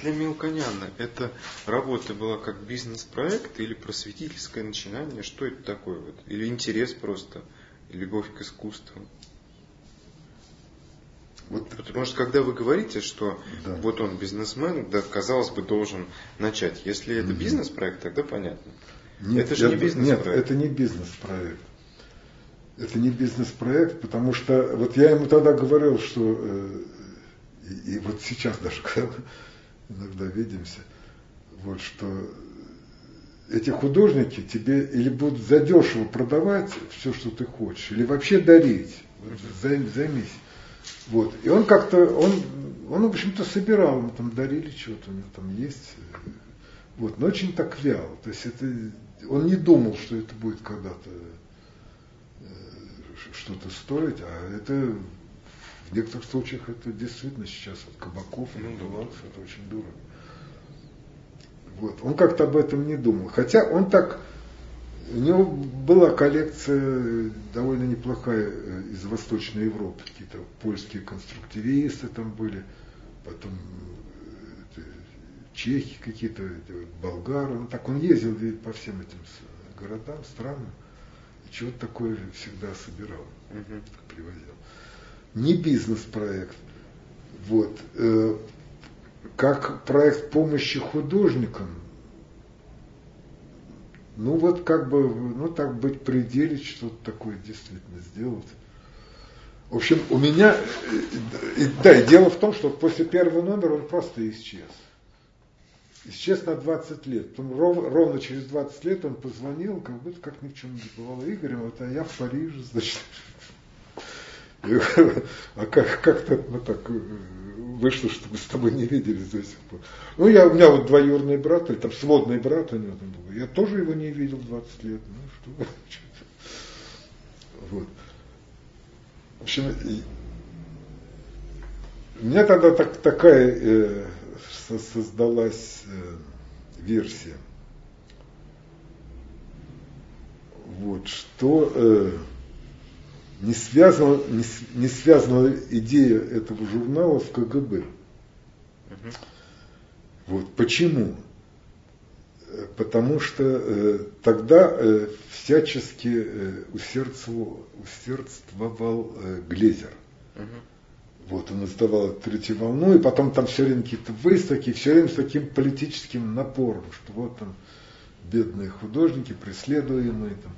для Мелконяна эта работа была как бизнес-проект или просветительское начинание? Что это такое? Вот? Или интерес просто? И любовь к искусству? Вот, потому что когда вы говорите, что да. вот он бизнесмен, да, казалось бы, должен начать. Если это угу. бизнес-проект, тогда понятно. Нет, это же это, не бизнес-проект. Нет, это не бизнес-проект. Это не бизнес-проект, потому что вот я ему тогда говорил, что э, и, и вот сейчас даже, когда иногда видимся, вот что эти художники тебе или будут задешево продавать все, что ты хочешь, или вообще дарить. Займись. Вот. И он как-то, он, он, в общем-то, собирал, ему там дарили что-то, у него там есть. Вот, но очень так вял. То есть это, он не думал, что это будет когда-то э, что-то стоить, а это в некоторых случаях это действительно сейчас от кабаков или ну, долларов, это очень дорого. Вот. Он как-то об этом не думал. Хотя он так, у него была коллекция довольно неплохая э, из Восточной Европы. Какие-то польские конструктивисты там были, потом э, чехи какие-то, болгары. Ну, так он ездил по всем этим городам, странам. И чего-то такое всегда собирал, угу. привозил не бизнес-проект. Вот. Э, как проект помощи художникам, ну вот как бы, ну так быть пределе, что-то такое действительно сделать. В общем, у меня, и, да, и дело в том, что после первого номера он просто исчез. Исчез на 20 лет. Потом ровно, ровно через 20 лет он позвонил, как будто как ни в чем не бывало. Игорь, вот а я в Париже, значит, а как, как-то ну, так э, вышло, что мы с тобой не виделись до сих пор. Ну, я, у меня вот двоюродный брат, или там сводный брат у него там был. Я тоже его не видел 20 лет. Ну, что Вот. В общем, у меня тогда так, такая э, создалась э, версия. Вот, что э, не связана, не, не связана идея этого журнала в КГБ. Угу. Вот почему? Э, потому что э, тогда э, всячески э, усердствовал, усердствовал э, Глезер. Угу. Вот он издавал третью волну, и потом там все время какие-то выставки, все время с таким политическим напором, что вот там бедные художники, преследуемые там.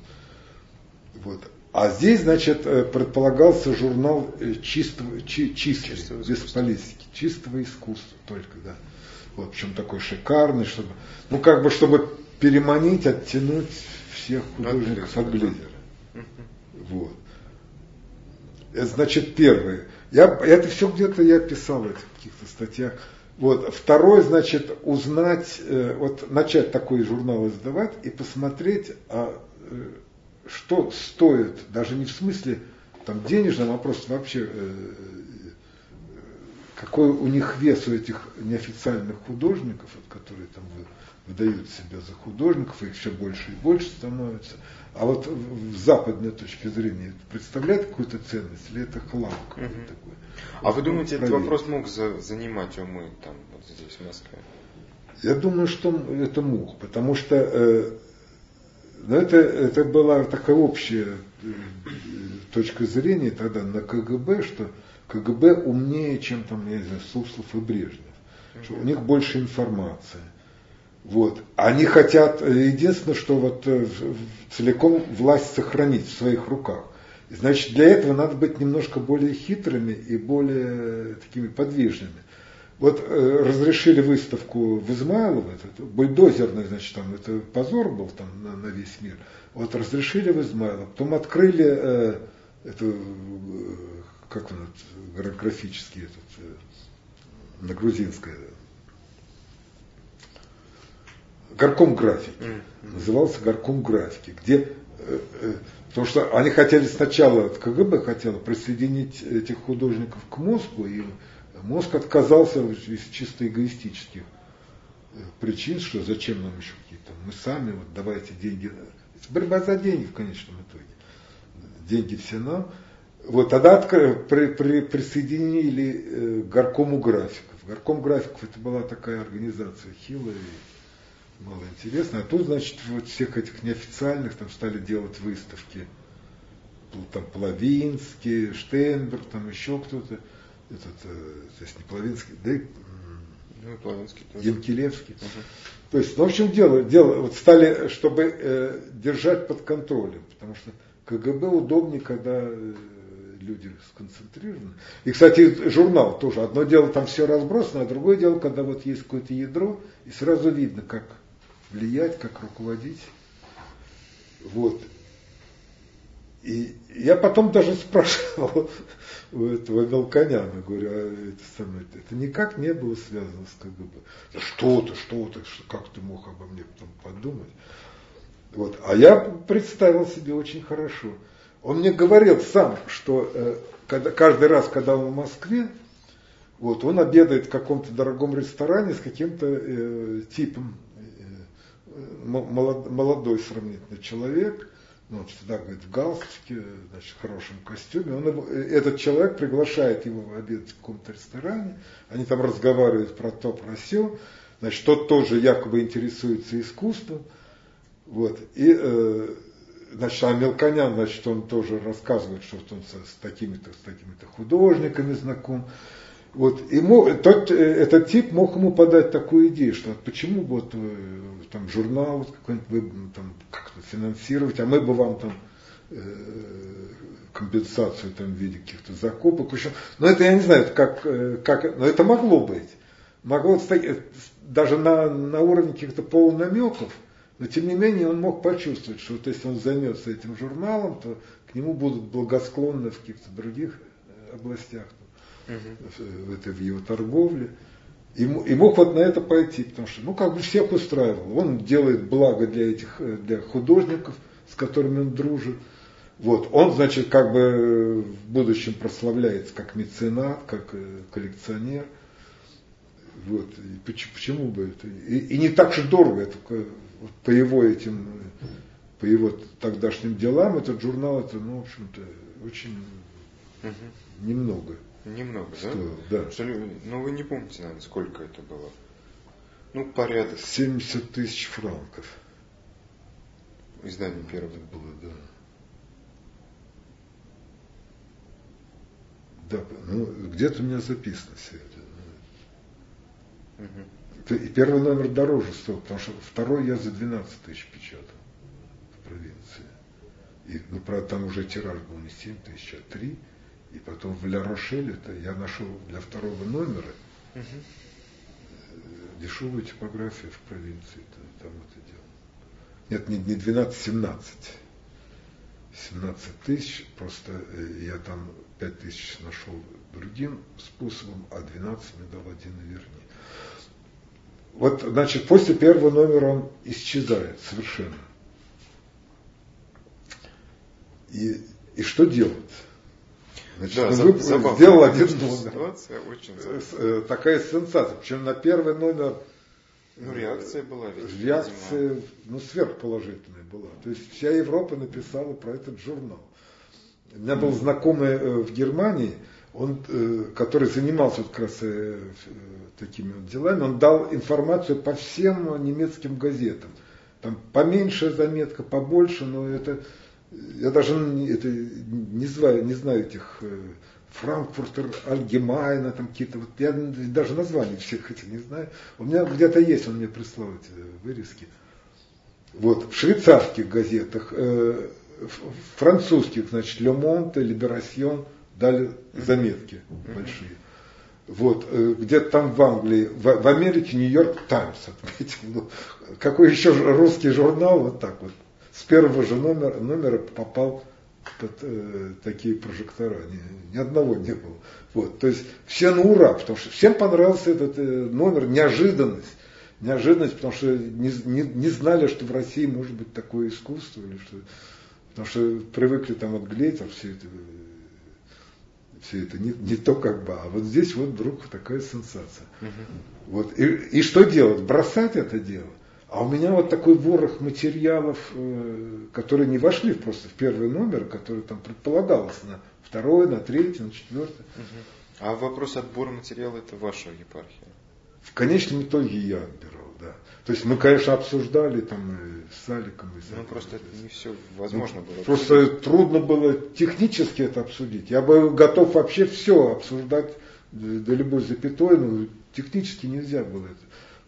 Вот. А здесь, значит, э, предполагался журнал э, чистого, чи, чистый, чистого без политики, чистого искусства только, да. Вот, причем такой шикарный, чтобы, ну, как бы, чтобы переманить, оттянуть всех художников от Глизера. Вот. Это, значит, первое. Я, это все где-то я писал в этих каких-то статьях. Вот. Второе, значит, узнать, э, вот начать такой журнал издавать и посмотреть, а, что стоит, даже не в смысле там денежном, а просто вообще э, какой у них вес у этих неофициальных художников, вот, которые там выдают себя за художников, их все больше и больше становится. А вот в западной точке зрения это представляет какую-то ценность или это хлам какой-то угу. такой? А вы думаете, проверить. этот вопрос мог за, занимать умы там вот здесь в Москве? Я думаю, что это мог, потому что э, но это, это была такая общая э, точка зрения тогда на КГБ, что КГБ умнее, чем там, я не знаю, Суслов и Брежнев. Что у них больше информации. Вот. Они хотят, э, единственное, что вот э, целиком власть сохранить в своих руках. Значит, для этого надо быть немножко более хитрыми и более такими подвижными. Вот э, разрешили выставку в Измайлово, этот бульдозерный, значит, там, это позор был там на, на весь мир. Вот разрешили в Измайлово, потом открыли э, эту, э, как он, графический этот, э, на грузинское, горком графики, mm-hmm. назывался горком графики, где э, э, Потому что они хотели сначала, КГБ хотела присоединить этих художников к мозгу, и Мозг отказался из чисто эгоистических э, причин, что зачем нам еще какие-то, мы сами, вот давайте деньги. Борьба за деньги в конечном итоге. Деньги все нам. Вот тогда при, при, присоединили э, горкому графиков. Горком графиков это была такая организация хилая и малоинтересная. А тут, значит, вот всех этих неофициальных там стали делать выставки. Там Плавинский, Штейнберг, там еще кто-то. Этот, э, то есть не Плавинский, да и ну, и тоже. Янкелевский. Угу. То есть, ну, в общем дело, дело вот стали, чтобы э, держать под контролем, потому что КГБ удобнее, когда э, люди сконцентрированы. И, кстати, журнал тоже. Одно дело там все разбросано, а другое дело, когда вот есть какое-то ядро, и сразу видно, как влиять, как руководить. Вот. И я потом даже спрашивал у этого Мелконяна, говорю, а это, самое, это никак не было связано с КГБ. Да что ты, что как ты мог обо мне потом подумать? Вот. А я представил себе очень хорошо. Он мне говорил сам, что э, когда, каждый раз, когда он в Москве, вот, он обедает в каком-то дорогом ресторане с каким-то э, типом, э, молод, молодой сравнительно человек, ну, он всегда, говорит, в галстуке, значит, в хорошем костюме. Он э, этот человек приглашает его обедать в каком-то ресторане, они там разговаривают про то, про все. Значит, тот тоже якобы интересуется искусством. Вот. И, э, значит, а Мелконян, значит, он тоже рассказывает, что он с такими-то, с такими-то художниками знаком. Вот, ему, тот, э, этот тип мог ему подать такую идею, что почему вот, э, там, журнал какой-нибудь вы там, как-то финансировать, а мы бы вам там э, компенсацию там, в виде каких-то закупок. Еще. Но это я не знаю, как, э, как, но это могло быть. Могло даже на, на уровне каких-то полунамеков, но тем не менее он мог почувствовать, что вот если он займется этим журналом, то к нему будут благосклонны в каких-то других областях, угу. в, этой, в его торговле. И, и мог вот на это пойти, потому что, ну, как бы всех устраивал. Он делает благо для этих, э, для художников, с которыми он дружит. Вот, он, значит, как бы в будущем прославляется как меценат, как коллекционер. Вот, и почему, почему бы это? И, и не так же дорого, это по его этим, по его тогдашним делам, этот журнал, это, ну, в общем-то, очень угу. немного. Немного, стоил, да? да. Что, ну, вы не помните, наверное, сколько это было? Ну, порядок. 70 тысяч франков. Издание первое. было, да. Да, ну, где-то у меня записано все это. Угу. И первый номер дороже стоил, потому что второй я за 12 тысяч печатал в провинции. И, ну, правда, там уже тираж был не 7 тысяч, а 3. И потом в Ля Рошель это я нашел для второго номера угу. дешевую типографию в провинции. Это, там это дело. Нет, не, не 12, 17. 17 тысяч, просто э, я там 5 тысяч нашел другим способом, а 12 мне дал один вернее. Вот, значит, после первого номера он исчезает совершенно. И, и что делать? Значит, да, он забавно. сделал один номер. Ситуация очень э, Такая сенсация. Причем на первый номер ну, реакция была ведь. Реакция, видимо. ну, сверхположительная была. То есть вся Европа написала про этот журнал. У меня был знакомый э, в Германии, он, э, который занимался как раз такими вот делами, он дал информацию по всем немецким газетам. Там поменьше заметка, побольше, но это я даже это, не, знаю, не знаю этих э, Франкфуртер, Альгемайна, там какие-то, вот я даже названий всех этих не знаю. У меня где-то есть, он мне прислал эти вырезки. Вот, в швейцарских газетах, э, в французских, значит, Le Monde, Libération дали заметки большие. Вот, э, где-то там в Англии, в, в Америке Нью-Йорк Таймс отметил. Ну, какой еще русский журнал, вот так вот с первого же номера, номера попал под э, такие прожектора. Ни, ни одного не было. Вот, то есть все на ура, потому что всем понравился этот э, номер, неожиданность. Неожиданность, потому что не, не, не знали, что в России может быть такое искусство, или что, потому что привыкли там от Глейтер все это, все это не, не то как бы, а вот здесь вот вдруг такая сенсация. Угу. Вот, и, и что делать? Бросать это дело? А у меня вот такой ворох материалов, э, которые не вошли просто в первый номер, который там предполагалось на второй, на третий, на четвертый. А вопрос отбора материала это ваша епархия? В конечном итоге я отбирал, да. То есть мы, конечно, обсуждали там и с Аликом. И с ну, просто это не все возможно ну, было. Просто трудно было технически это обсудить. Я бы готов вообще все обсуждать до любой запятой, но технически нельзя было это.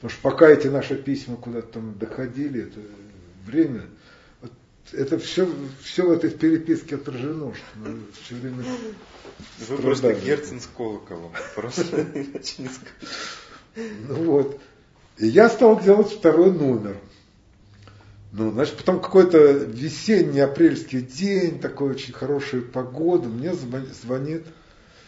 Потому что пока эти наши письма куда-то там доходили, это время, это все, все в этой переписке отражено, что мы все время Вы просто Герцен с колоколом, просто иначе не скажешь. Ну вот. И я стал делать второй номер. Ну, значит, потом какой-то весенний апрельский день, такой очень хорошая погода, мне звонит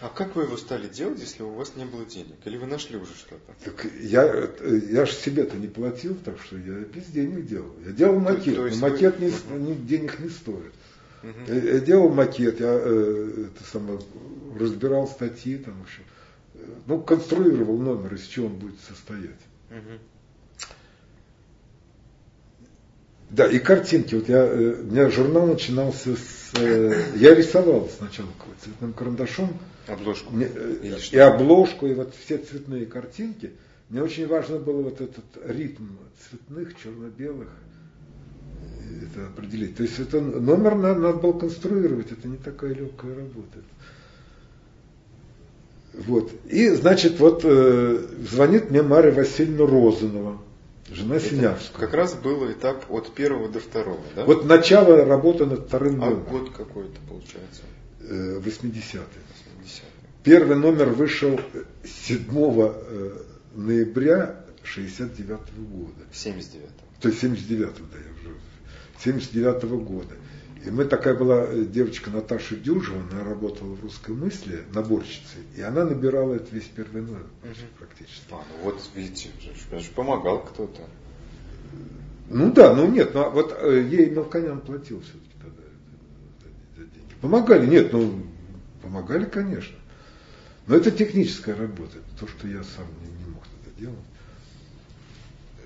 а как вы его стали делать, если у вас не было денег? Или вы нашли уже что-то? Так я, я же себе-то не платил, так что я без денег делал. Я делал макет, то, то но макет вы... не, не, денег не стоит. Угу. Я, я делал макет, я э, это самое, разбирал статьи, там, в общем, ну, конструировал номер, из чего он будет состоять. Угу. Да, и картинки. Вот я, э, у меня журнал начинался с... Э, я рисовал сначала цветным карандашом. Обложку. Мне, э, и обложку, и вот все цветные картинки. Мне очень важно было вот этот ритм цветных, черно-белых это определить. То есть это номер надо, надо было конструировать, это не такая легкая работа. Вот. И, значит, вот э, звонит мне Мария Васильевна Розанова Жена Синявского. Как раз был этап от первого до второго, да? Вот начало работы над вторым а номером. А год какой это получается? 80-й. Э, 80 Первый номер вышел 7 э, ноября 69 -го года. 79 То есть 79 да, я уже. 79 -го года. И мы такая была девочка Наташа Дюжева, она работала в русской мысли наборщицей, и она набирала это весь первый номер угу. практически. А, ну вот видите, же помогал кто-то. Ну да, ну нет, ну а вот э, ей Мелконян платил все-таки тогда это, это деньги. Помогали, нет, ну помогали, конечно. Но это техническая работа, это то, что я сам не, не мог тогда делать.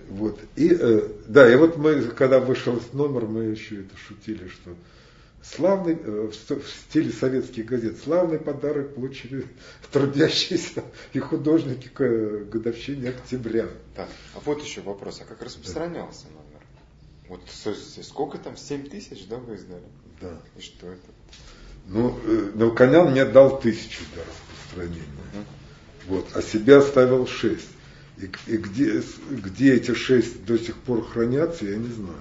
Вот. И, э, да, и вот мы, когда вышел этот номер, мы еще это шутили, что славный, э, в стиле советских газет, славный подарок получили трудящиеся и художники к годовщине октября. Так, а вот еще вопрос, а как распространялся да. номер? Вот сколько там, 7 тысяч, да, вы издали? Да. И что это? Ну, э, Мелконян мне дал тысячу для распространения. Угу. Вот, а себе оставил шесть. И, и где, где эти шесть до сих пор хранятся, я не знаю.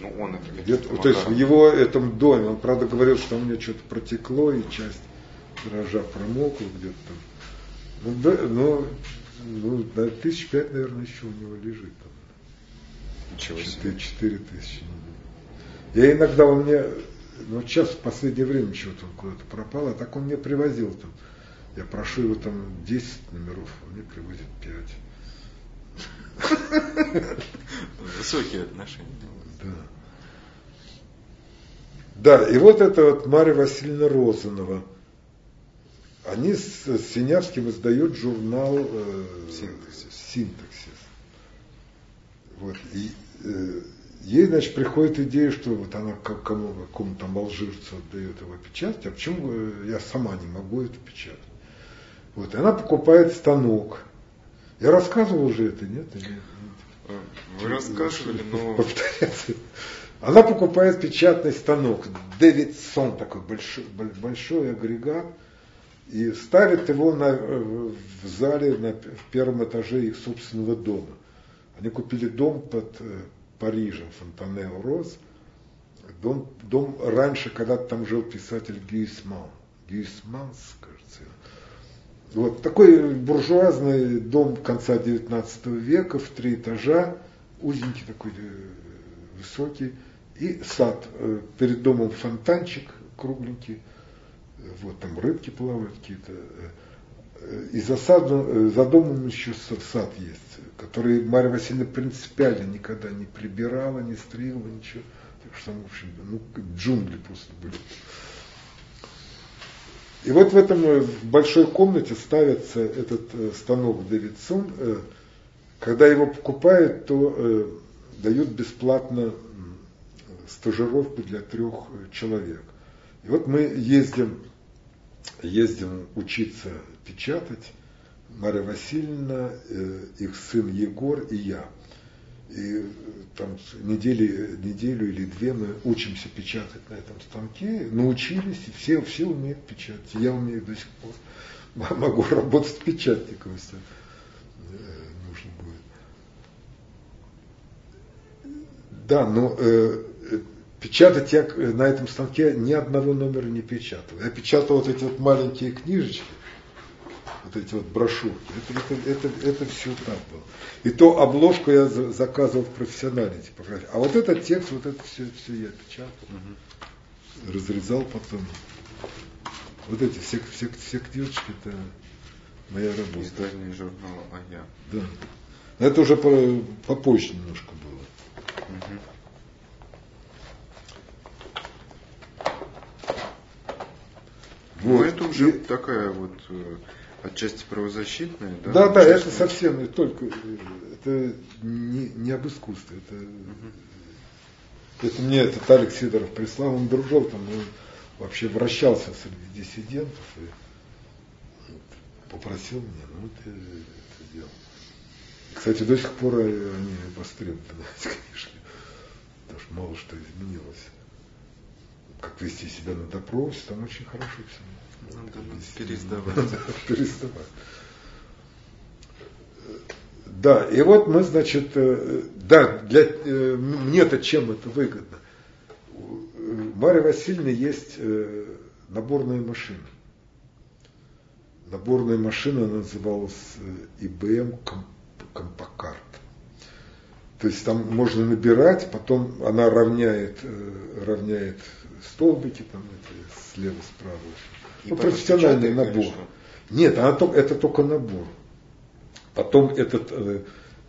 Ну, он это где То есть в его этом доме, он правда говорил, что у меня что-то протекло, и часть дрожа промокла где-то там. Ну, да, ну, ну, да, тысяч пять, наверное, еще у него лежит там. Ничего себе. Четыре тысячи. Я иногда он мне, ну сейчас в последнее время чего-то он куда-то пропал, а так он мне привозил там я прошу его там 10 номеров, а мне приводит 5. Высокие отношения. Да. Да, и вот это вот Марья Васильевна Розанова. Они с, Синявским издают журнал э, Синтаксис. Синтаксис. Вот. И э, ей, значит, приходит идея, что вот она кому, какому-то алжирцу отдает его печатать, а почему э, я сама не могу это печатать? Вот, и она покупает станок. Я рассказывал уже это, нет? Или... Вы рассказывали, но... Повторяться. Она покупает печатный станок, Дэвидсон такой большой, большой агрегат, и ставит его на, в зале на, в первом этаже их собственного дома. Они купили дом под э, Парижем, Фонтанео Роз. Дом, дом раньше, когда-то там жил писатель Гюисман. Гюисманс, кажется. Вот такой буржуазный дом конца XIX века в три этажа, узенький такой, э, высокий, и сад. Э, перед домом фонтанчик кругленький, вот там рыбки плавают какие-то. Э, и за, садом, за домом еще сад есть, который Марья Васильевна принципиально никогда не прибирала, не стригла, ничего. Так что, в общем, ну, джунгли просто были. И вот в этом э, большой комнате ставится этот э, станок Дэвидсон. Э, когда его покупают, то дают бесплатно стажировку для трех человек. И вот мы ездим ездим учиться печатать, Мария Васильевна, их сын Егор и я. И там недели, неделю или две мы учимся печатать на этом станке, научились, и все, все умеют печатать. Я умею до сих пор. Могу работать печатником, если э, нужно будет. Да, но э, печатать я на этом станке ни одного номера не печатал. Я печатал вот эти вот маленькие книжечки, вот эти вот брошюрки. Это, это, это, это все так было. И то обложку я заказывал в профессиональной типографии. А вот этот текст, вот это все, все я печатал, угу. разрезал потом. Вот эти все, все, все книжечки, это моя работа. Издание журнала «А я». Да. Но это уже по, попозже немножко было. Угу. Вот. Ну, это уже и... такая вот э, отчасти правозащитная, да? Да, да, это совсем не только, это не, не об искусстве, это, угу. это мне этот Алекс Сидоров прислал, он дружил там, он вообще вращался среди диссидентов и попросил меня, ну ты это делал. Кстати, до сих пор они востребованы, эти книжки, потому что мало что изменилось как вести себя на допросе, там очень хорошо все. Надо пересдавать. пересдавать. Да, и вот мы, значит, э, да, для, э, мне-то чем это выгодно? У Марии Васильевны есть э, наборная машина. Наборная машина называлась IBM Компакарт. То есть там можно набирать, потом она равняет, равняет столбики там эти, слева, справа. Ну, профессиональный набор. Нет, она, это только набор. Потом этот, э,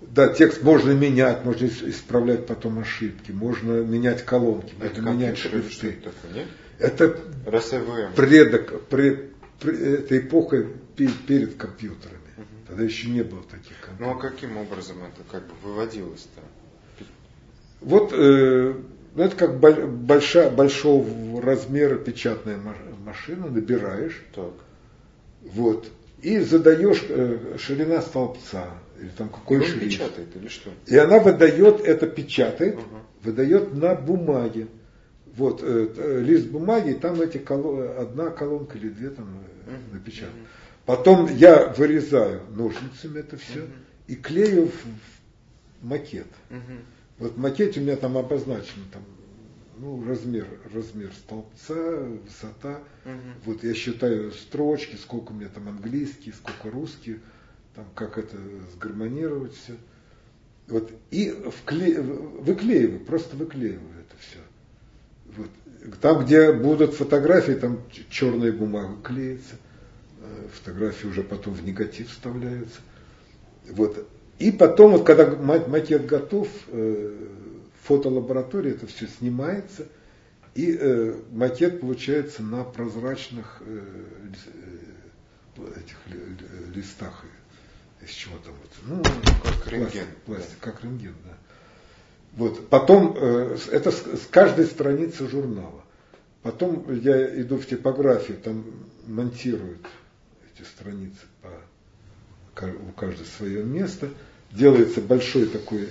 да, текст можно менять, можно исправлять потом ошибки, можно менять колонки, это можно менять шрифты. Это, это предок, пред, пред, это эпоха перед компьютерами. Угу. Тогда еще не было таких компьютеров. Ну а каким образом это как бы выводилось-то? Вот э, ну, это как большая, большого размера печатная машина, набираешь. Так. Вот. И задаешь э, ширина столбца. Или там какой и шрифт. печатает или что? И она выдает, это печатает, угу. выдает на бумаге. Вот э, э, лист бумаги, там эти колон, одна колонка или две там угу. напечатаны. Угу. Потом я вырезаю ножницами это все угу. и клею в макет. Угу. Вот в макете у меня там обозначено там, ну, размер, размер столбца, высота. Угу. Вот я считаю строчки, сколько у меня там английский, сколько русский, там, как это сгармонировать все. Вот, и вкле... выклеиваю, просто выклеиваю это все. Вот. Там, где будут фотографии, там черная бумага клеится, э, фотографии уже потом в негатив вставляются. Вот. И потом, вот, когда макет готов, э, фотолаборатории это все снимается, и э, макет получается на прозрачных э, этих листах из чего там вот, ну, как рентген, пластик, да. как рентген, да. Вот. Потом это с, с каждой страницы журнала. Потом я иду в типографию, там монтируют эти страницы по у каждого свое место, делается большой такой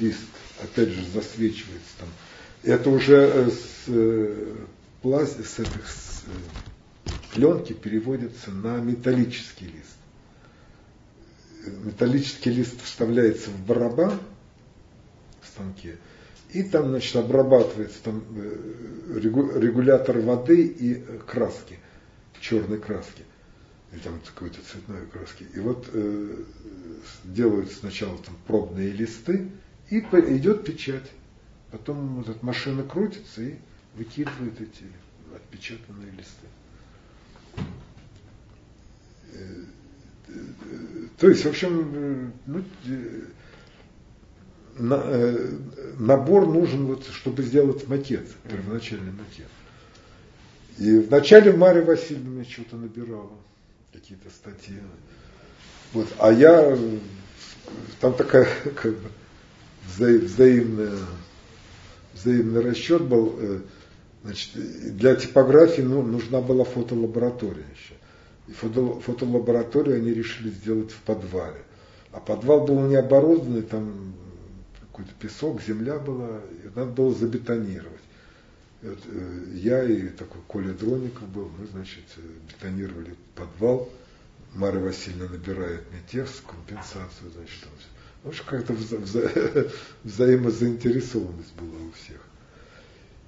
лист, опять же засвечивается там. Это уже э, с, э, пласт, с, этих, с э, пленки переводится на металлический лист. Металлический лист вставляется в барабан в станке, и там, значит, обрабатывается там регулятор воды и краски, черной краски или там какой-то цветной краски. И вот э, делают сначала там пробные листы, и идет печать. Потом вот эта машина крутится и выкидывает эти отпечатанные листы. Э, э, то есть, в общем, э, ну, набор нужен, вот, чтобы сделать макет, первоначальный макет. И вначале Мария Васильевна что-то набирала какие-то статьи. Вот. А я, там такая как бы вза, взаимная, взаимный расчет был. Э, Значит, для типографии ну, нужна была фотолаборатория еще. И фото, фотолабораторию они решили сделать в подвале. А подвал был не оборудованный, там какой-то песок, земля была, и надо было забетонировать. Э, я и такой Коля Дроников был, мы, значит, бетонировали подвал. Мария Васильевна набирает мне текст, компенсацию, значит, там все. Ну, что как-то вза- вза- взаимозаинтересованность была у всех.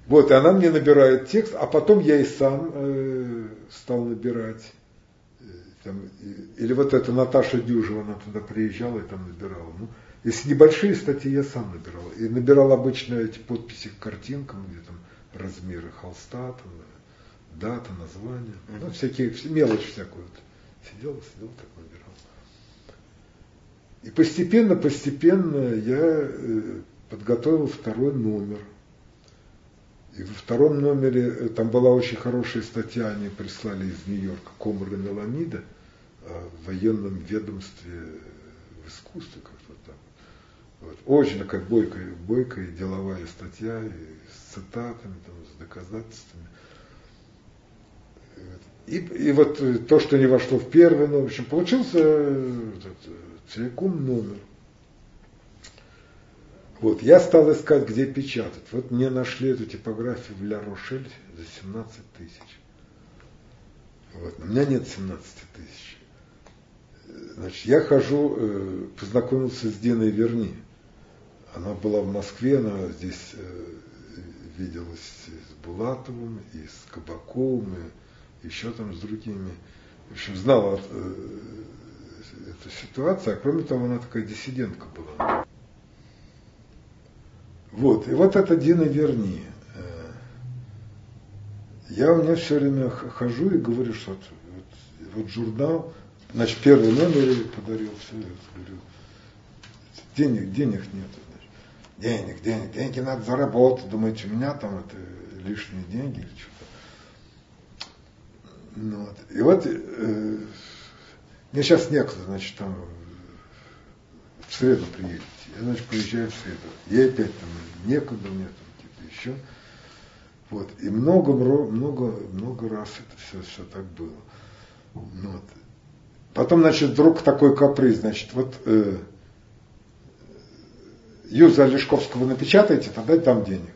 Вот, и она мне набирает текст, а потом я и сам э, стал набирать. Э, там, или вот эта Наташа Дюжева, она туда приезжала и там набирала. Ну, если небольшие статьи я сам набирал. И набирал обычно эти подписи к картинкам, где там размеры холста, там, дата, название. Mm-hmm. Ну, всякие, мелочь всякую. Вот. Сидел, сидел, так набирал. И постепенно, постепенно я э, подготовил второй номер. И во втором номере, э, там была очень хорошая статья, они прислали из Нью-Йорка, Комар и Меламида, о военном ведомстве в искусстве, так. Вот. Очень такая бойкая, бойкая деловая статья, и с цитатами, там, с доказательствами. И, и вот э, то, что не вошло в первый номер, в общем, получился этот, целиком номер. Вот, я стал искать, где печатать. Вот мне нашли эту типографию в Ля-Рошель за 17 тысяч. Вот, у меня нет 17 тысяч. Значит, я хожу, э, познакомился с Диной Верни. Она была в Москве, она здесь э, виделась с Булатовым, и с Кабаковым, и еще там с другими. В общем, знала э, эту ситуацию, а кроме того, она такая диссидентка была. Вот, и вот это Дина Верни. Я у меня все время хожу и говорю, что вот, вот, журнал, значит, первый номер подарил, все, я говорю, денег, денег нет. Денег, денег, деньги надо заработать. Думаете, у меня там это лишние деньги или что-то. Ну, вот. И вот э, мне сейчас некуда, значит, там в среду приедете. Я, значит, приезжаю в среду. Я опять там некуда, мне там какие-то еще. Вот. И много, много, много раз это все, все так было. Ну вот. Потом, значит, вдруг такой каприз, значит, вот э, Юза Лешковского напечатаете, тогда дам денег.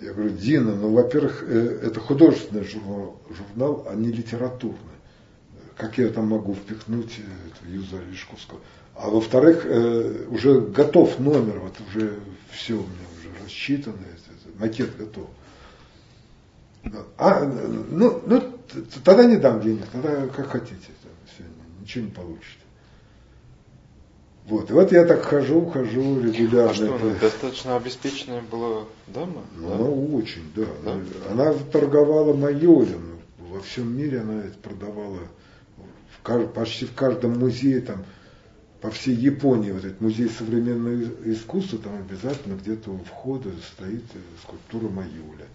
Я говорю, Дина, ну, во-первых, э, это художественный журнал, журнал, а не литературный. Как я там могу впихнуть э, Юза Лешковского? А во-вторых, э, уже готов номер, вот уже все у меня уже рассчитано, макет готов. А, ну, ну, тогда не дам денег, тогда как хотите, все, ничего не получите. Вот, и вот я так хожу, хожу регулярно. А что, она достаточно обеспеченная была дама? Ну, да? она очень, да. да. Она торговала майолем. Во всем мире она это продавала в, почти в каждом музее там по всей Японии, вот этот музей современного искусства, там обязательно где-то у входа стоит скульптура Маюля.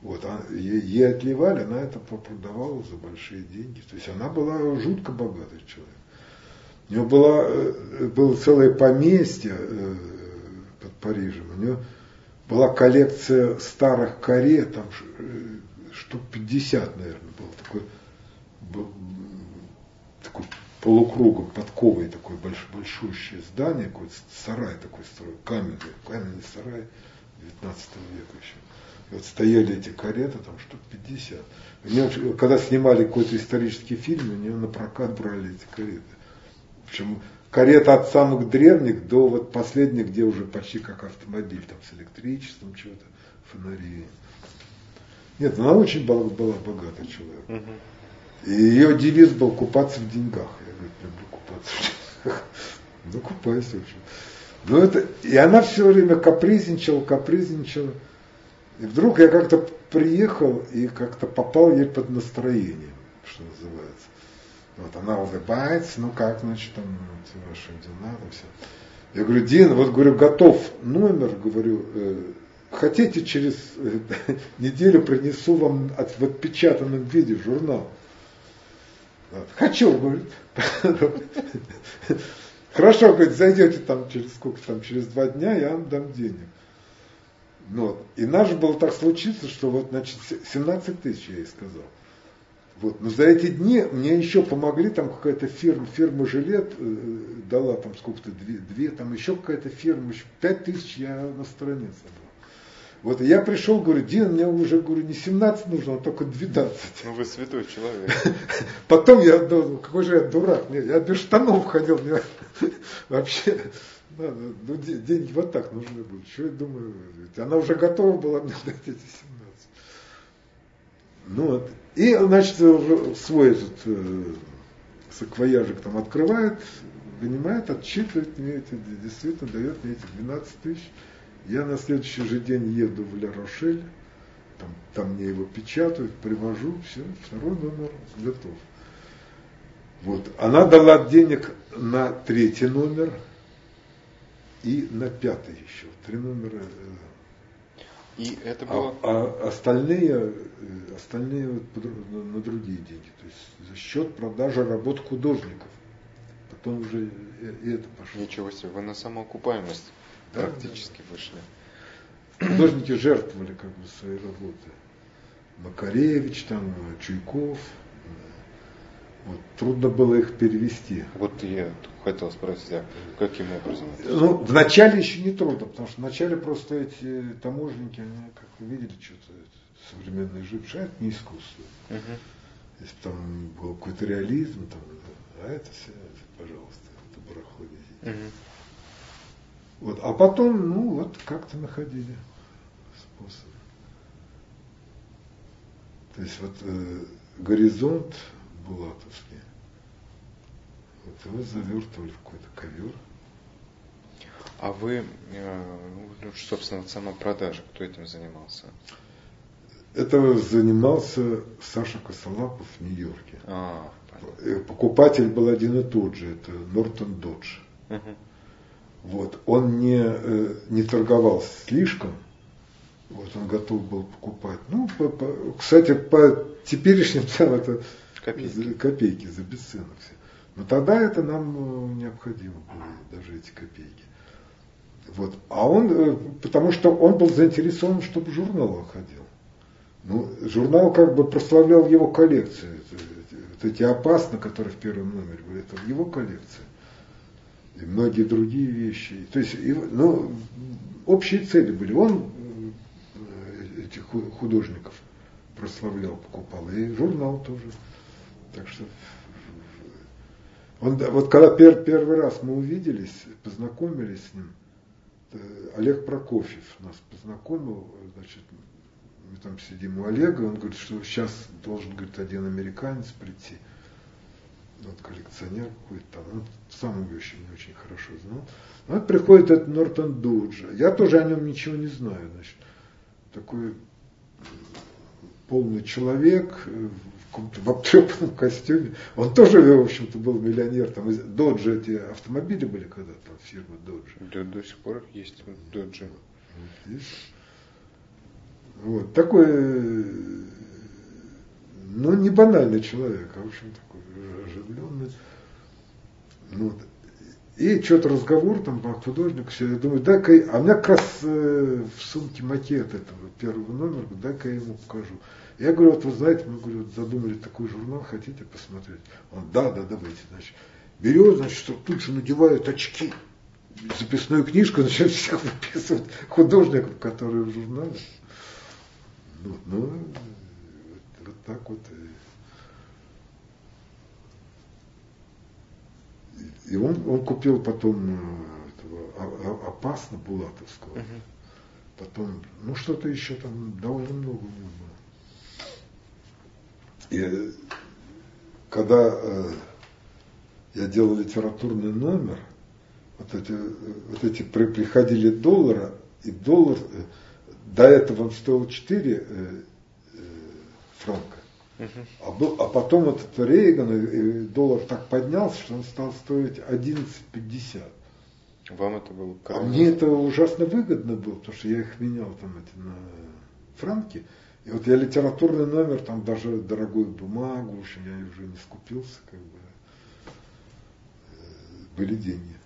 Вот, а ей отливали, она это продавала за большие деньги. То есть она была жутко богатый человек. У нее была, э, было целое поместье э, под Парижем. У нее была коллекция старых каре, там э, штук 50, наверное, было такой, такой полукругом, подковой такое больш, большущее здание, какой сарай такой строил, каменный, каменный сарай 19 века еще. И вот стояли эти кареты, там штук 50. У нее, когда снимали какой-то исторический фильм, у нее на прокат брали эти кареты. Общем, карета от самых древних до вот последних, где уже почти как автомобиль, там с электричеством, чего-то, фонари. Нет, она очень была, была богатый человек. Угу. И ее девиз был купаться в деньгах. Я говорю, люблю купаться в деньгах. Ну, купайся, в общем. Ну, это, и она все время капризничала, капризничала. И вдруг я как-то приехал и как-то попал ей под настроение, что называется. Вот она улыбается, ну как, значит, там все ваши дела, там все. Я говорю, Дина, вот говорю, готов номер, говорю, э, хотите через э, неделю принесу вам от, в отпечатанном виде журнал. Вот. Хочу, говорит. Хорошо, говорит, зайдете там через сколько там, через два дня, я вам дам денег. Ну, вот. И наш было так случиться, что вот, значит, 17 тысяч я ей сказал. Вот. Но за эти дни мне еще помогли, там какая-то фирма, фирма жилет э, дала там сколько-то, две, две, там еще какая-то фирма, еще пять тысяч я на стороне собрал. Вот и я пришел, говорю, Дин, мне уже, говорю, не 17 нужно, а только 12. Ну вы святой человек. Потом я думал, какой же я дурак, я без штанов ходил, мне вообще надо, ну, деньги вот так нужны были. Что я думаю, она уже готова была мне дать эти 17. Ну вот. И, значит, свой этот э, саквояжик там открывает, вынимает, отчитывает мне эти, действительно дает мне эти 12 тысяч. Я на следующий же день еду в Ля-Рошель, там, там мне его печатают, привожу, все, второй номер готов. Вот. Она дала денег на третий номер и на пятый еще. Три номера. И это было... А, а остальные, остальные на другие деньги. То есть за счет продажи работ художников. Потом уже и это пошло. Ничего себе, вы на самоокупаемость да, практически да. вышли. Художники жертвовали как бы своей работой. Макаревич, там, Чуйков. Вот, трудно было их перевести. Вот я хотел спросить, а каким образом? Ну, вначале еще не трудно, потому что вначале просто эти таможенники, они, как вы видели, что-то современный живший, это не искусство. Угу. Если бы там был какой-то реализм, там, а это все, это, пожалуйста, это барахло. Угу. Вот, а потом, ну, вот как-то находили способ. То есть вот э, горизонт Булатовский, вот его завертывали в какой-то ковер. А вы, э, ну, собственно, вот сама продажа, кто этим занимался? Это занимался Саша Косолапов в Нью-Йорке. А, Покупатель был один и тот же, это Нортон Додж. Угу. Вот. Он не, э, не торговал слишком, вот он готов был покупать. Ну, по, по, кстати, по теперешним ценам это копейки, за, копейки за бесценок все. Но тогда это нам э, необходимо было, даже эти копейки. Вот. А он, э, потому что он был заинтересован, чтобы журнал выходил. Ну, журнал как бы прославлял его коллекцию. Вот эти опасно, которые в первом номере были, это его коллекции и многие другие вещи. То есть, ну, общие цели были. Он э, этих художников прославлял, покупал, и журнал тоже. Так что он, вот когда пер, первый раз мы увиделись, познакомились с ним, э, Олег Прокофьев нас познакомил, значит, мы там сидим у Олега, он говорит, что сейчас должен, говорит, один американец прийти – вот коллекционер какой-то там, он сам его еще не очень хорошо знал. Вот приходит этот Нортон Дуджа. Я тоже о нем ничего не знаю. Значит, такой полный человек э, каком-то в обтрепанном костюме. Он тоже, в общем-то, был миллионер. Там Доджи эти автомобили были когда-то, там фирма Доджи. Да, до сих пор есть Доджи. Вот, вот такой, э, ну, не банальный человек, а в общем такой оживленный. Ну, и что-то разговор там по художнику, все, я думаю, дай-ка, а у меня как раз э, в сумке макет этого первого номера, дай-ка я ему покажу. Я говорю, вот вы знаете, мы говорю, задумали такой журнал, хотите посмотреть? Он, да, да, давайте, значит. Берет, значит, тут же надевает очки, записную книжку, начинает всех выписывать художников, которые в журнале. Ну, ну вот, вот так вот. И он, он купил потом э, этого, опасно Булатовского. Угу. Потом, ну что-то еще там довольно много у него было. И э, когда э, я делал литературный номер, вот эти, вот эти при, приходили доллара, и доллар, э, до этого он стоил 4 э, э, франка. А, был, а потом этот Рейган, и, и доллар так поднялся, что он стал стоить 11,50. Вам это было крайне... А мне это ужасно выгодно было, потому что я их менял там эти на франки. И вот я литературный номер, там даже дорогую бумагу, в общем, я уже не скупился, как бы. Э, были деньги.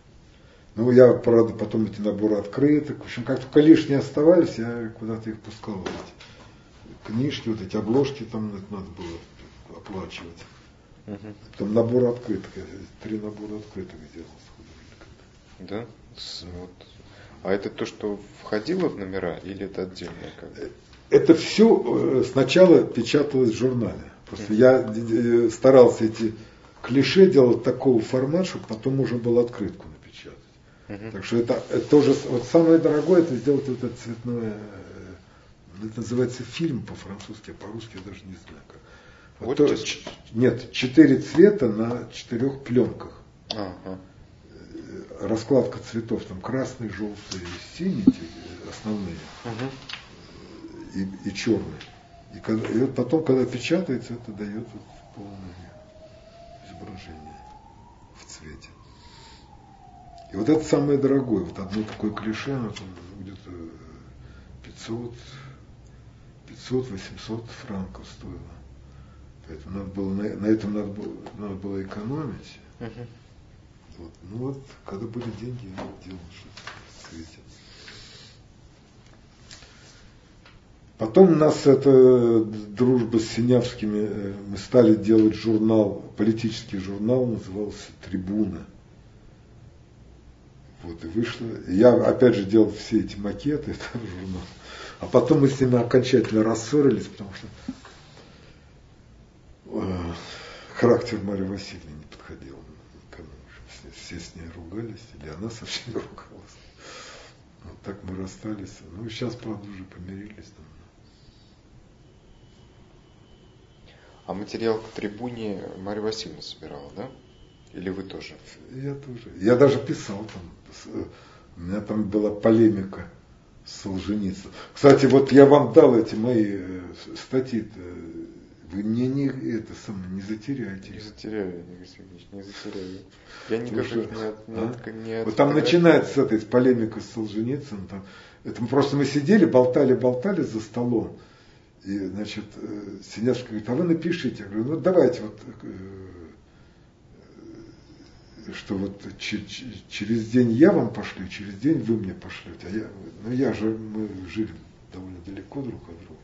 Ну, я, правда, потом эти наборы открыток. В общем, как только лишние оставались, я куда-то их пускал. Вот эти книжки, вот эти обложки там надо было оплачивать. Угу. Потом набор открыток. Я три набора открыток сделал с. Да? Вот. А это то, что входило в номера или это отдельное? Как? Это все э, сначала печаталось в журнале. Просто я э, старался эти клише делать такого формата, чтобы потом можно было открытку напечатать. Mm-hmm. Так что это, это тоже вот самое дорогое это сделать вот это цветное. Э, это называется фильм по-французски, а по-русски я даже не знаю как. Вот то, ч, нет, четыре цвета на четырех пленках. Uh-huh. Раскладка цветов, там красный, желтый, синий основные. Uh-huh и, и черный. И, когда, и вот потом, когда печатается, это дает вот полное изображение в цвете. И вот это самое дорогое. Вот одно такое клише, оно там где-то 500, 500-800 франков стоило. Поэтому надо было, на, на этом надо было, надо было экономить. Uh-huh. Вот. Ну вот, когда были деньги, я делал что-то в цвете. Потом нас эта дружба с Синявскими, э, мы стали делать журнал, политический журнал, назывался «Трибуна». Вот и вышло. Я опять же делал все эти макеты этого журнала. А потом мы с ними окончательно рассорились, потому что э, характер Марии Васильевны не подходил. Все, с ней ругались, или она совсем ругалась. Вот так мы расстались. Ну, сейчас, правда, уже помирились. А материал к трибуне Марья Васильевна собирала, да? Или вы тоже? Я тоже. Я даже писал там. У меня там была полемика с Солженицыным. Кстати, вот я вам дал эти мои э, статьи. -то. Вы мне не, это самое, не затеряйте. Не затеряю, Игорь Сергеевич, не затеряю. Я никак не, от, не, а? от, не от Вот там начинается с этой полемика с Солженицыным. Там, это просто мы сидели, болтали, болтали за столом. И, значит, э, Синявская говорит, а вы напишите. Я говорю, ну давайте вот, э, что вот через день я вам пошлю, через день вы мне пошлете. А я, ну я же, мы жили довольно далеко друг от друга.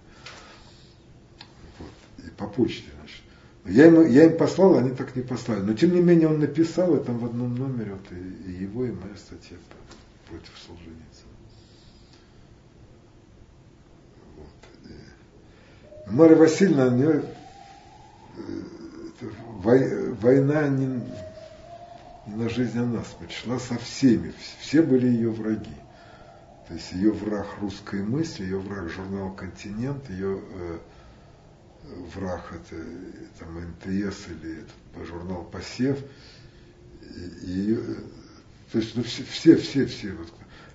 Вот, и по почте, значит. Я им, я им послал, они так не послали. Но тем не менее он написал, и там в одном номере вот и, и его, и моя статья против Солженицына. Марья Васильевна, у нее э, война не, на жизнь, а на смерть, шла со всеми, все были ее враги. То есть ее враг русской мысли, ее враг журнал «Континент», ее э, враг это там, МТС или это, журнал «Посев». И, и, то есть ну, все, все, все, все. Вот.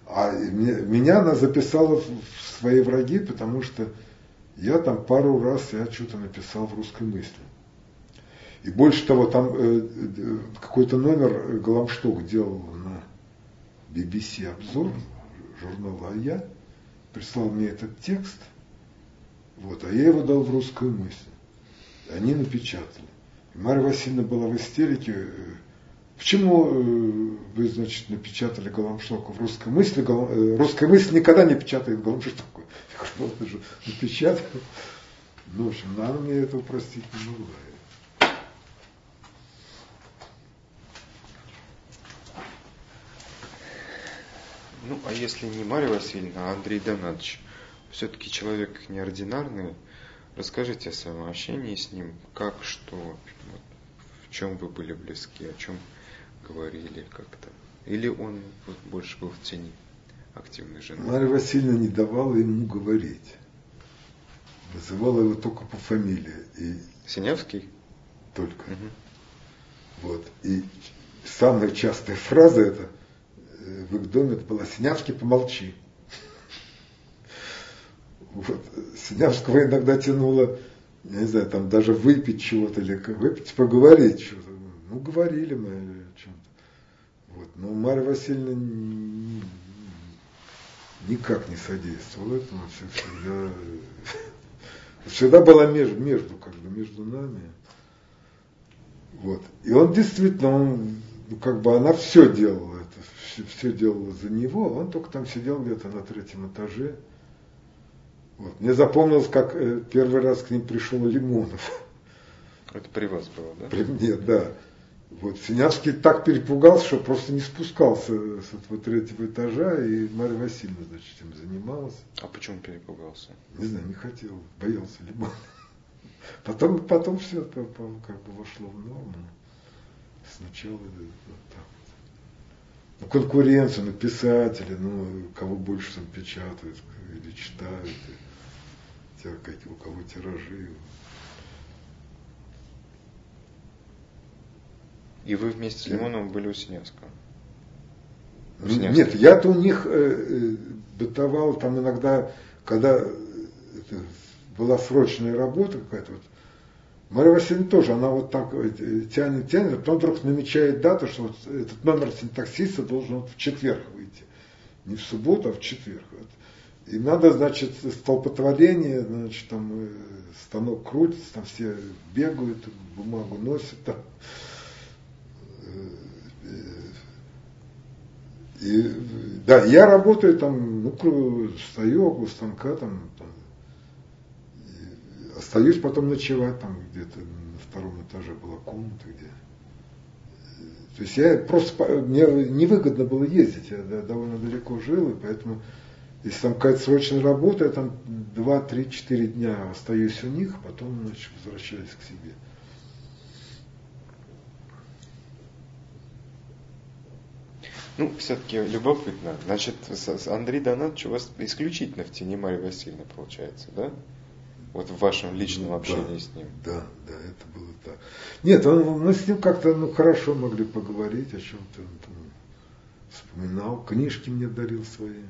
А мне, меня она записала в свои враги, потому что я там пару раз я что-то написал в русской мысли. И больше того, там э, э, какой-то номер Голомшток делал на BBC обзор журнала, а я прислал мне этот текст, вот, а я его дал в русскую мысль. Они напечатали. И Марья Васильевна была в истерике. Э, почему э, вы, значит, напечатали Голомштока в русской мысли? Русская мысль никогда не печатает Голомштока кто-то же напечатал. Ну, в общем, она мне этого простить не могла. Ну, а если не Марья Васильевна, а Андрей Донатович, все-таки человек неординарный, расскажите о своем общении с ним, как, что, в чем вы были близки, о чем говорили как-то. Или он вот, больше был в тени? активной жены. Марья Васильевна не давала ему говорить. Называла его только по фамилии. И Синявский? Только. Угу. Вот. И самая частая фраза это э, в их доме это была «Синявский, помолчи». Вот. Синявского иногда тянуло, я не знаю, там даже выпить чего-то или выпить, поговорить что-то. Ну, говорили мы о чем-то. Вот. Но Марья Васильевна никак не содействовал этому, всегда, всегда была между, между, как бы, между нами. Вот. И он действительно, он, ну, как бы она все делала, это, все, все делала за него, он только там сидел где-то на третьем этаже. Вот. Мне запомнилось, как э, первый раз к ним пришел Лимонов. Это при вас было, да? При мне, да. Вот Синявский так перепугался, что просто не спускался с этого третьего этажа, и Марья Васильевна, значит, этим занималась. А почему перепугался? Не знаю, не хотел, боялся Лимонова. Потом, потом все как бы вошло в норму. Сначала вот так вот. Ну, конкуренция, ну, писатели, ну, кого больше там печатают или читают, и, те, у кого тиражи. И вы вместе с Лимоновым были у Синявского? У Нет, я-то у них э, э, бытовал там иногда, когда это, была срочная работа какая-то, вот, Мария Васильевна тоже, она вот так э, тянет, тянет, а потом вдруг намечает дату, что вот этот номер таксиста должен вот в четверг выйти. Не в субботу, а в четверг. Вот. И надо, значит, столпотворение, значит, там э, станок крутится, там все бегают, бумагу носят там. И, да, я работаю там, ну, стою около станка, там, там остаюсь потом ночевать, там где-то на втором этаже была комната, где... То есть я просто, мне невыгодно было ездить, я довольно далеко жил, и поэтому, если там какая-то срочная работа, я там 2, 3, 4 дня остаюсь у них, потом, значит, возвращаюсь к себе. Ну, все-таки любопытно. Значит, Андрей Донатович у вас исключительно в тени Марии Васильевны получается, да? Вот в вашем личном общении да, с ним. Да, да, это было так. Нет, он, мы с ним как-то ну, хорошо могли поговорить о чем-то. Он там вспоминал, книжки мне дарил свои.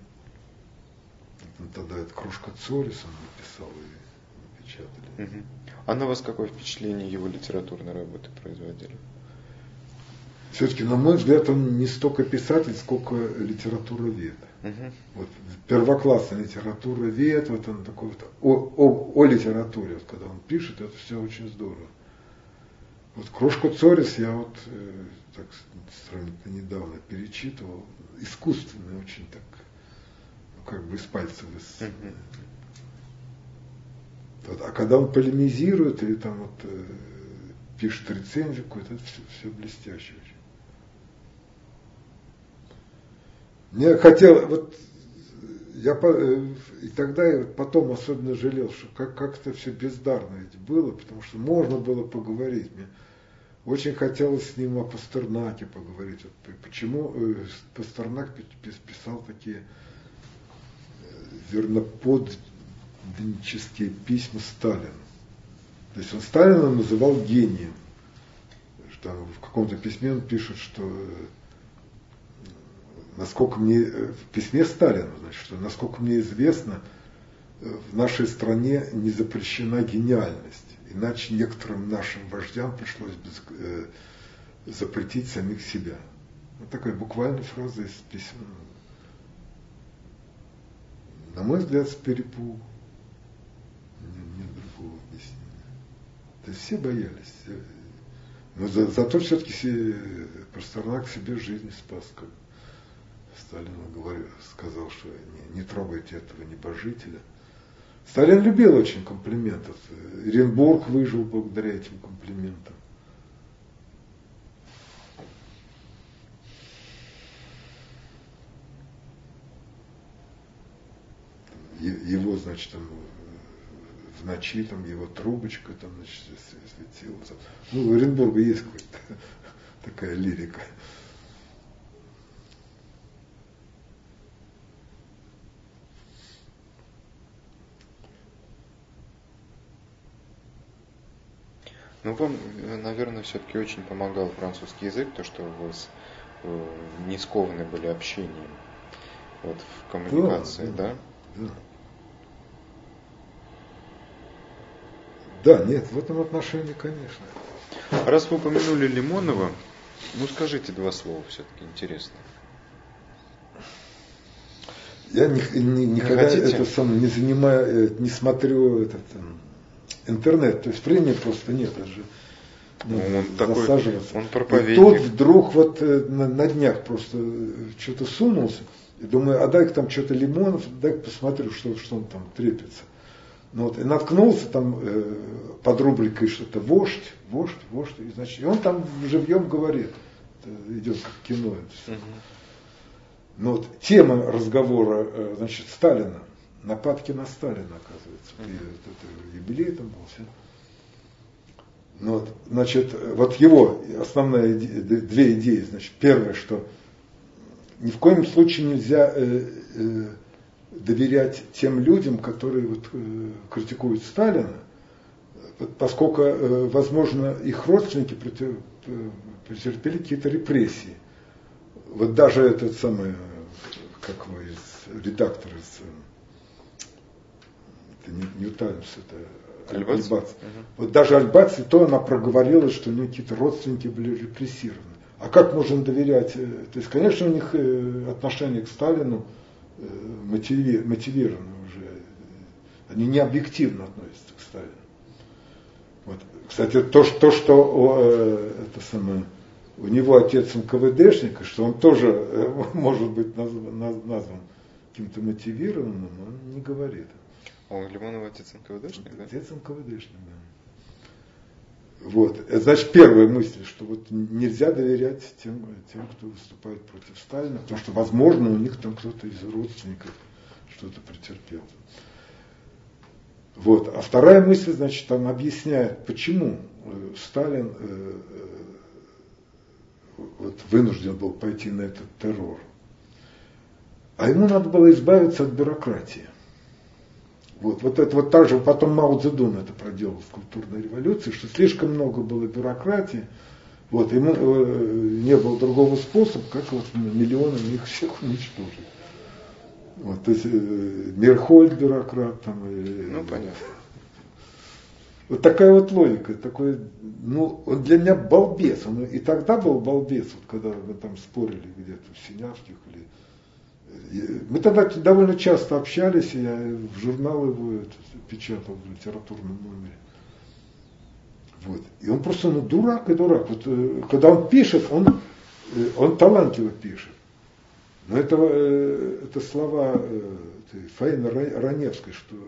Он тогда это кружка Цорис он написал и напечатали. Угу. А на вас какое впечатление его литературной работы производили? Все-таки, на мой взгляд, он не столько писатель, сколько литературовед. Угу. Вот, первоклассный литературовед, вот он такой вот о, о, о литературе, вот, когда он пишет, это все очень здорово. Вот кружку Цорис я вот э, так сравнительно недавно перечитывал, искусственный очень так, ну, как бы из пальцев из, угу. вот, А когда он полемизирует или там вот э, пишет рецензию какую-то, это все, все блестяще очень. Мне хотел, вот я э, и тогда я потом особенно жалел, что как, как это все бездарно ведь было, потому что можно было поговорить. Мне очень хотелось с ним о Пастернаке поговорить. Вот почему э, Пастернак писал такие э, верноподданнические письма Сталину. То есть он Сталина называл гением. Что в каком-то письме он пишет, что насколько мне э, в письме Сталину, значит, что насколько мне известно, э, в нашей стране не запрещена гениальность, иначе некоторым нашим вождям пришлось бы э, запретить самих себя. Вот такая буквальная фраза из письма. На мой взгляд, с перепугу. Нет, нет другого объяснения. То есть все боялись. Но за, зато все-таки Пастернак себе жизнь спас. Как Сталин говорил, сказал, что не, не трогайте этого небожителя. Сталин любил очень комплиментов. Оренбург выжил благодаря этим комплиментам. Его, значит, там, в ночи там его трубочка там, значит, светила. Ну, у Оренбурга есть какая-то такая лирика. Ну, вам, наверное, все-таки очень помогал французский язык, то, что вы э, не скованы были общением вот, в коммуникации, да? Да. да. Да, нет, в этом отношении, конечно. Раз вы упомянули Лимонова, ну скажите два слова все-таки интересно. Я ни, ни, никогда это сам не занимаю, э, не смотрю этот интернет, то есть времени просто нет даже. ну, он такой. Он И проповедник. тут вдруг вот э, на, на днях просто э, что-то сунулся, и думаю, а дай-ка там что-то лимонов, дай-ка посмотрю, что, что он там трепится. Ну вот, и наткнулся там э, под рубрикой что-то вождь, вождь, вождь, и, значит, и он там живьем говорит, это идет как кино это все. Мгм. Ну вот тема разговора, э, значит, Сталина, нападки на Сталина, оказывается. И вот это юбилей там был, все. Ну вот, значит, вот его д- две идеи, значит, первое, что ни в коем случае нельзя э, э, доверять тем людям, которые вот, э, критикуют Сталина, поскольку, э, возможно, их родственники претер- претерпели какие-то репрессии. Вот даже этот самый, как из, редактор из э, это не New Times, это Альбац? Альбац. Мгм. Вот даже Альбац, и то она проговорила, что у нее какие-то родственники были репрессированы. А как можно доверять? э, То есть, конечно, у них э, отношение к Сталину э, мотиви- мотивировано уже. Они не объективно относятся к Сталину. Вот. Кстати, то, что, то, что э, это самое, у него отец НКВДшник, что он тоже э, может быть назв- наз- назван каким-то мотивированным, он не говорит. Он Лимонов отец НКВДшник, да? Отец НКВДшник, да. Вот. Это значит, первая мысль, что вот нельзя доверять тем, тем, кто выступает против Сталина, потому что, возможно, у них там кто-то из родственников что-то претерпел. Вот. А вторая мысль, значит, там объясняет, почему э, Сталин э, э, вот, вынужден был пойти на этот террор. А ему надо было избавиться от бюрократии. Вот, вот это вот так же потом Мао Цзэдун это проделал в культурной революции, что слишком много было бюрократии, вот, ему э, не было другого способа, как вот миллионами их всех уничтожить. Вот, то есть э, Мерхольд бюрократ там. э, Ну, понятно. Вот такая вот логика, такой, ну, он для меня балбес, он и тогда был балбес, вот когда мы там спорили где-то в Синявских или мы тогда довольно часто общались, и я в журнал его печатал в литературном номере. Вот. И он просто ну, дурак и дурак. Вот, э, когда он пишет, он, э, он талантливо пишет. Но это, э, это слова э, Раневской, что э,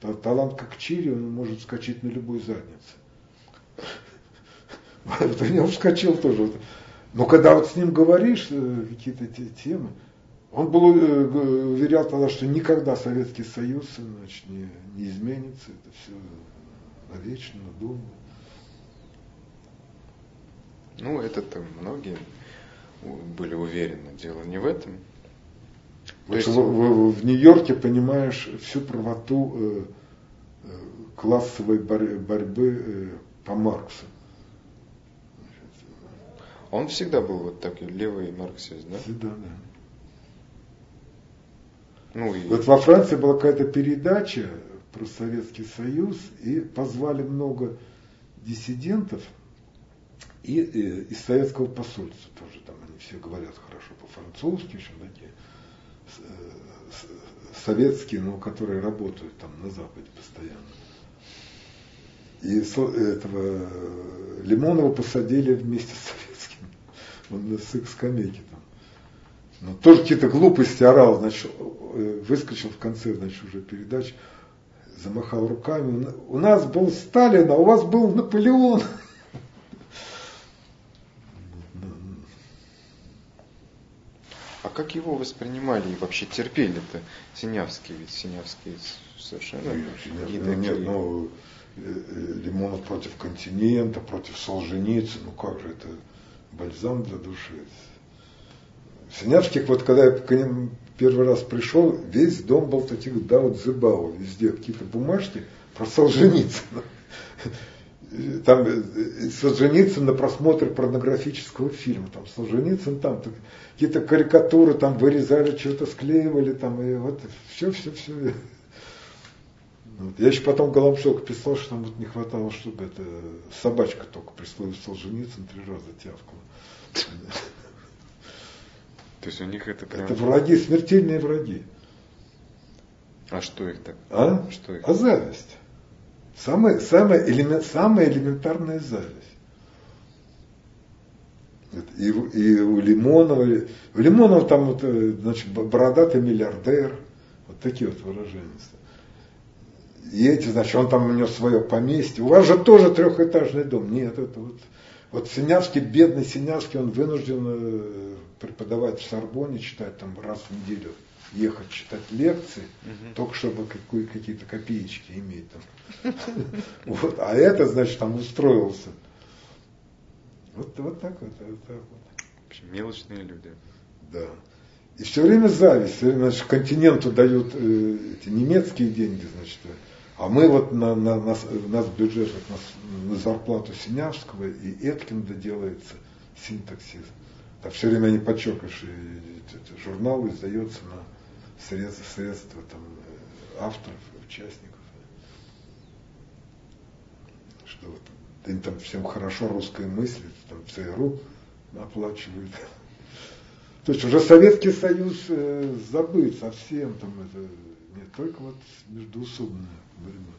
та- талант как чири, он может скачать на любой заднице. Вот у него вскочил тоже. Но когда вот с ним говоришь какие-то те темы, он был, э, уверял тогда, что никогда Советский Союз значит, не, не изменится, это все навечно, надолго. Ну, это-то многие у- были уверены. Дело не в этом. То Вот есть- в, в- в Нью-Йорке понимаешь всю правоту э, э, классовой бор- борьбы э, по Марксу. Он всегда был вот такой левый марксист, да? Всегда, да. Ну и Вот во Франции была какая-то передача про Советский Союз, и позвали много диссидентов и, э, из советского посольства тоже. Там они все говорят хорошо по-французски, еще такие с- э, советские, но которые работают там на Западе постоянно. И этого э, Лимонова посадили вместе с советским. Он с- там. Ну, тоже какие-то глупости орал, значит, э, выскочил в конце, значит, уже передач, замахал руками. У нас был Сталин, а у вас был Наполеон. А как его воспринимали и вообще терпели-то Синявский? Ведь Синявский совершенно не Нет, нет, такие. ну, э, э, Лимонов против континента, против Солженицына, ну как же это бальзам для души. Синявских, вот когда я к ним первый раз пришел, весь дом был таких даут-зебау, везде какие-то бумажки про Солженицына. Там э, Солженицын на просмотр порнографического фильма, там Солженицын, там какие-то карикатуры там вырезали, что-то склеивали, там, и вот все, все, все. Вот. Я еще потом Голомшок писал, что там вот не хватало, чтобы это собачка только при слове Солженицын три раза тявкала. То есть у них это прям... Это враги, смертельные враги. А что их так? А? Что их? А зависть. Самая, самая, элемент, самая элементарная зависть. И, и у Лимонова, у Лимонова там вот, э, значит, бородатый миллиардер, вот такие вот выражения. И эти, значит, он там у него свое поместье. У вас же тоже трехэтажный дом. Нет, это вот, вот Синявский, бедный Синявский, он вынужден э, преподавать в Сорбоне, читать там раз в неделю, ехать читать лекции, угу. только чтобы какие-то копеечки иметь там. Вот, а это, значит, там устроился. Вот, вот так вот, вот так вот. В общем, мелочные люди. Да. И все время зависть, все время, значит, континенту дают э, эти немецкие деньги, значит, а мы вот на, на, на, у нас в на, на зарплату Синявского и Эткинда делается синтаксис. Так все время они подчеркивают, что журнал издается на средства, средства там, э, авторов, участников. Что вот они там всем хорошо русская мысль, там ЦРУ оплачивают. То есть уже Советский Союз э, забыт совсем, там это не только вот междуусобная борьба.